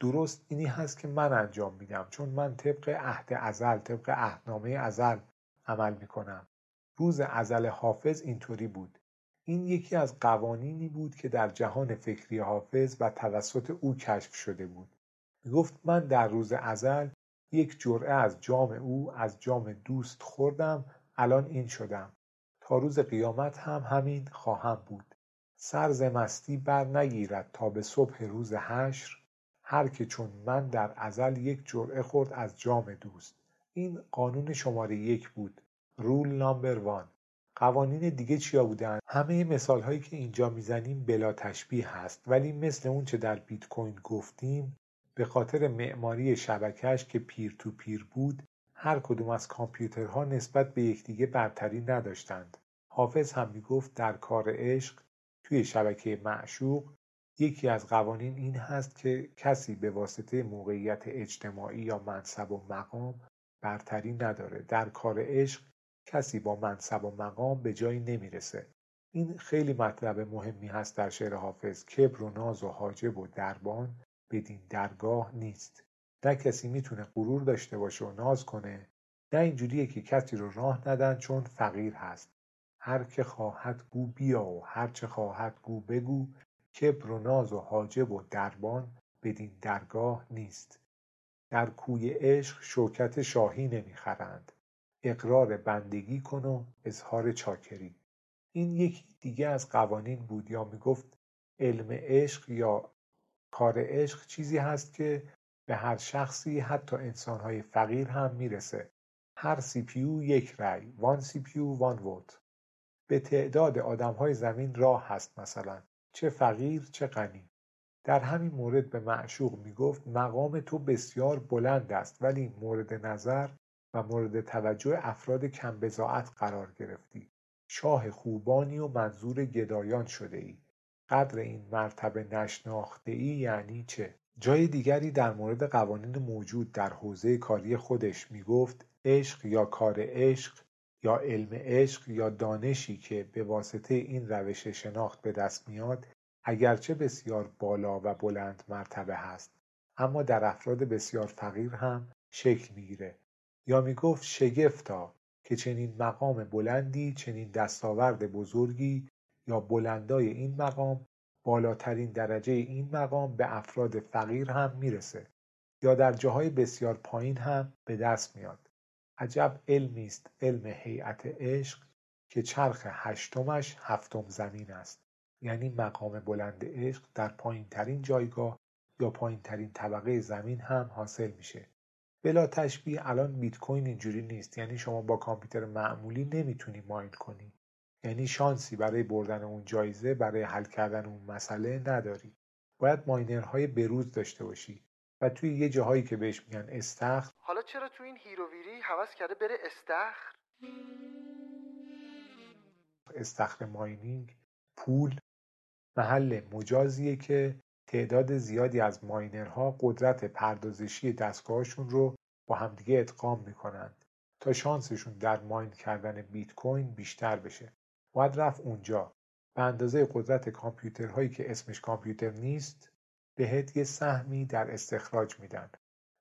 درست اینی هست که من انجام میدم چون من طبق عهد ازل طبق عهدنامه ازل عمل می‌کنم. روز ازل حافظ اینطوری بود. این یکی از قوانینی بود که در جهان فکری حافظ و توسط او کشف شده بود. گفت من در روز ازل یک جرعه از جام او از جام دوست خوردم الان این شدم. تا روز قیامت هم همین خواهم بود. سر ز مستی بر نگیرد تا به صبح روز حشر هر که چون من در ازل یک جرعه خورد از جام دوست. این قانون شماره یک بود. رول نامبر وان قوانین دیگه چیا بودن همه مثال هایی که اینجا می‌زنیم بلا تشبیه هست ولی مثل اون چه در بیت کوین گفتیم به خاطر معماری شبکش که پیر تو پیر بود هر کدوم از کامپیوترها نسبت به یکدیگه برتری نداشتند. حافظ هم می‌گفت در کار عشق توی شبکه معشوق یکی از قوانین این هست که کسی به واسطه موقعیت اجتماعی یا منصب و مقام برتری نداره در کار عشق کسی با منصب و مقام به جایی نمی‌رسه. این خیلی مطلب مهمی هست در شعر حافظ. کبر و ناز و حاجب و دربان بدین درگاه نیست. نه کسی می‌تونه غرور داشته باشه و ناز کنه نه اینجوریه که کسی رو راه ندن چون فقیر هست. هر که خواهد گو بیا و هر چه خواهد گو بگو. کبر و ناز و حاجب و دربان بدین درگاه نیست. در کوی عشق شوکت شاهی نمی‌خرند. اقرار بندگی کن و اظهار چاکری. این یکی دیگه از قوانین بود یا می‌گفت علم عشق یا کار عشق چیزی هست که به هر شخصی حتی انسانهای فقیر هم می‌رسه. هر سی پیو یک رأی وان سی پیو وان ووت. به تعداد آدمهای زمین راه هست مثلا چه فقیر چه غنی. در همین مورد به معشوق می‌گفت مقام تو بسیار بلند است ولی مورد نظر و مورد توجه افراد کم بزاعت قرار گرفتی. شاه خوبانی و منظور گدایان شده ای قدر این مرتبه نشناخته ای یعنی چه؟ جای دیگری در مورد قوانین موجود در حوزه کاری خودش می‌گفت عشق یا کار عشق یا علم عشق یا دانشی که به واسطه این روش شناخت به دست میاد اگرچه بسیار بالا و بلند مرتبه هست. اما در افراد بسیار فقیر هم شکل می‌گیره. یا می‌گفت شگفتا که چنین مقام بلندی چنین دستاورد بزرگی یا بلندای این مقام بالاترین درجه این مقام به افراد فقیر هم می‌رسه یا در جاهای بسیار پایین هم به دست میاد. عجب علمی است علم هیئت عشق که چرخ هشتمش هفتم زمین است. یعنی مقام بلند عشق در پایین ترین جایگاه یا پایین ترین طبقه زمین هم حاصل میشه. بلا تشبیه الان بیت کوین اینجوری نیست. یعنی شما با کامپیوتر معمولی نمی‌تونی ماین کنی. یعنی شانسی برای بردن اون جایزه برای حل کردن اون مسئله نداری. باید ماینرهای بروز داشته باشی. و توی یه جاهایی که بهش میگن استخر حالا چرا تو این هیروویری حوض کرده بره استخر؟ استخر ماینینگ پول محل مجازیه که تعداد زیادی از ماینرها قدرت پردازشی دستگاهشون رو با همدیگه ادغام می‌کنند تا شانسشون در ماین کردن بیت کوین بیشتر بشه. باید رفت اونجا. به اندازه قدرت کامپیوترهایی که اسمش کامپیوتر نیست بهت یه سهمی در استخراج میدن.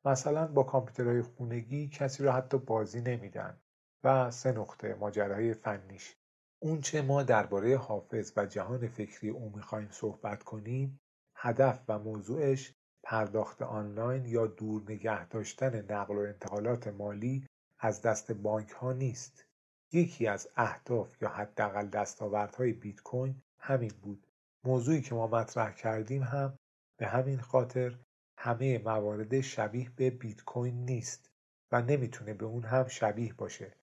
مثلا با کامپیوترهای خونگی کسی رو حتی بازی نمیدن. و سه نقطه ماجراهای فنیش. اونچه ما درباره حافظ و جهان فکری او می‌خوایم صحبت کنیم هدف و موضوعش پرداخت آنلاین یا دور نگه داشتن نقل و انتقالات مالی از دست بانک ها نیست. یکی از اهداف یا حداقل دستاوردهای بیت کوین همین بود. موضوعی که ما مطرح کردیم هم به همین خاطر همه موارد شبیه به بیت کوین نیست و نمی‌تونه به اون هم شبیه باشه.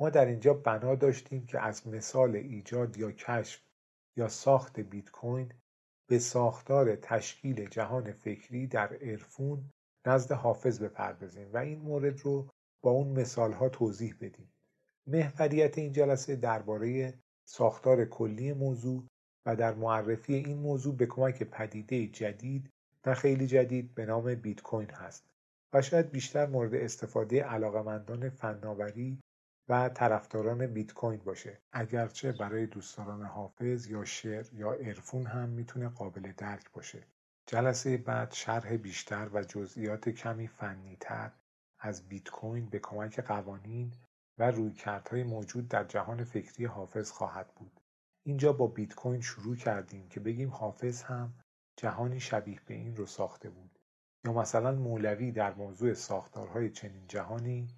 ما در اینجا بنا داشتیم که از مثال ایجاد یا کشف یا ساخت بیت کوین به ساختار تشکیل جهان فکری در عرفون نزد حافظ بپردازیم و این مورد رو با اون مثالها توضیح بدیم. محوریت این جلسه درباره ساختار کلی موضوع و در معرفی این موضوع به کمک پدیده جدید نه خیلی جدید به نام بیت کوین هست و شاید بیشتر مورد استفاده علاقمندان فناوری و طرفداران بیت کوین باشه. اگرچه برای دوستداران حافظ یا شعر یا عرفون هم می‌تونه قابل درک باشه. جلسه بعد شرح بیشتر و جزئیات کمی فنیتر از بیت کوین به کمک قوانین و رویکردهای موجود در جهان فکری حافظ خواهد بود. اینجا با بیت کوین شروع کردیم که بگیم حافظ هم جهانی شبیه به این رو ساخته بود. یا مثلا مولوی در موضوع ساختارهای چنین جهانی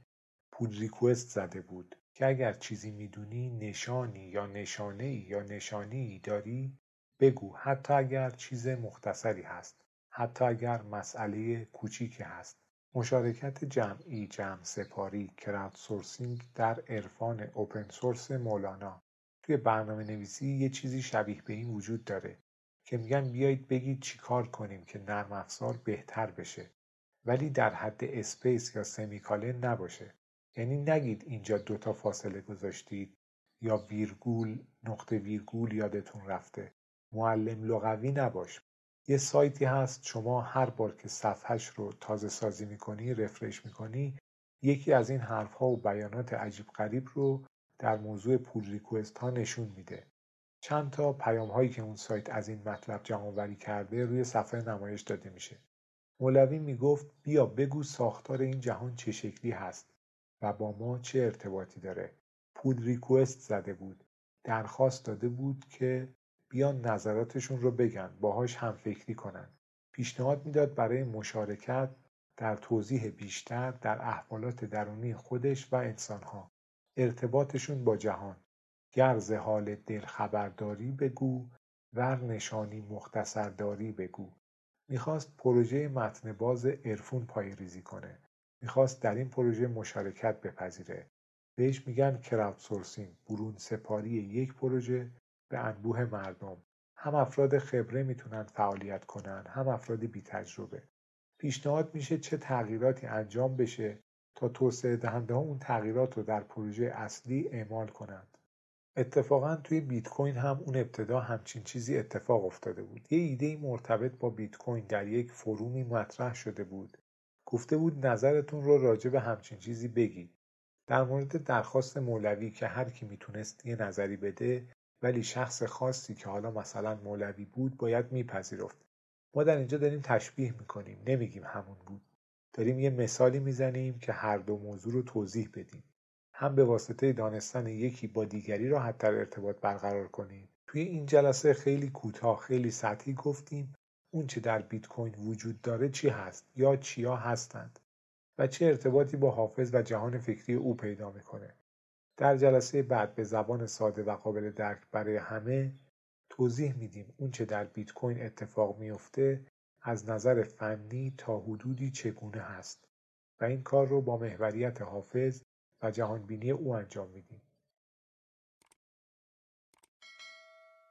پول ریکوست زده بود که اگر چیزی می‌دونی نشانی یا نشانه یا نشانی داری بگو حتی اگر چیز مختصری هست حتی اگر مسئله کوچیکی هست. مشارکت جمعی جمع سپاری کراود سورسینگ در عرفان اوپن سورس مولانا. توی برنامه نویسی یه چیزی شبیه به این وجود داره که میگن بیایید بگید چیکار کنیم که نرم افزار بهتر بشه ولی در حد space یا semicolon نباشه. یعنی نگید اینجا دوتا فاصله گذاشتید یا ویرگول نقطه ویرگول یادتون رفته. معلم لغوی نباش. یه سایتی هست شما هر بار که صفحش رو تازه سازی می‌کنی refresh می‌کنی یکی از این حرف ها و بیانات عجیب غریب رو در موضوع پول ریکوست ها نشون میده. چند تا پیام هایی که اون سایت از این مطلب جمع کرده روی صفحه نمایش داده میشه. مولوی می‌گفت بیا بگو ساختار این جهان چه شکلی هست؟ و با ما چه ارتباطی داره؟ پول ریکوست زده بود. درخواست داده بود که بیان نظراتشون رو بگن باهاش هم فکری کنن. پیشنهاد می‌داد برای مشارکت در توضیح بیشتر در احوالات درونی خودش و انسانها. ارتباطشون با جهان. گرز حال دل خبرداری بگو ور نشانی مختصرداری بگو. می‌خواست پروژه متن باز عرفون ریزی کنه. می‌خواست در این پروژه مشارکت بپذیره. بهش میگن کراود سورسینگ برون سپاری یک پروژه به انبوه مردم. هم افراد خبره می‌تونن فعالیت کنن هم افراد بی تجربه پیشنهاد میشه چه تغییراتی انجام بشه تا توسعه دهنده ها اون تغییرات رو در پروژه اصلی اعمال کنند. اتفاقا توی بیت کوین هم اون ابتدا همچین چیزی اتفاق افتاده بود. یه ایده مرتبط با بیت کوین در یک فرومی مطرح شده بود. گفته بود نظرتون رو راجع به همچین چیزی بگید. در مورد درخواست مولوی که هر کی می‌تونست یه نظری بده ولی شخص خاصی که حالا مثلا مولوی بود باید میپذیرفت. ما در اینجا داریم تشبیه می‌کنیم نمیگیم همون بود. داریم یه مثالی می‌زنیم که هر دو موضوع رو توضیح بدیم. هم به واسطه دانستن یکی با دیگری را حتی ارتباط برقرار کنیم. توی این جلسه خیلی کوتاه خیلی سطحی گفتیم. اون چه در بیت کوین وجود داره چی هست؟ یا چیا هستند؟ و چه ارتباطی با حافظ و جهان فکری او پیدا می‌کنه؟ در جلسه بعد به زبان ساده و قابل درک برای همه توضیح میدیم اون چه در بیت کوین اتفاق میفته از نظر فنی تا حدودی چگونه هست. و این کار رو با محوریت حافظ و جهانبینی او انجام میدیم.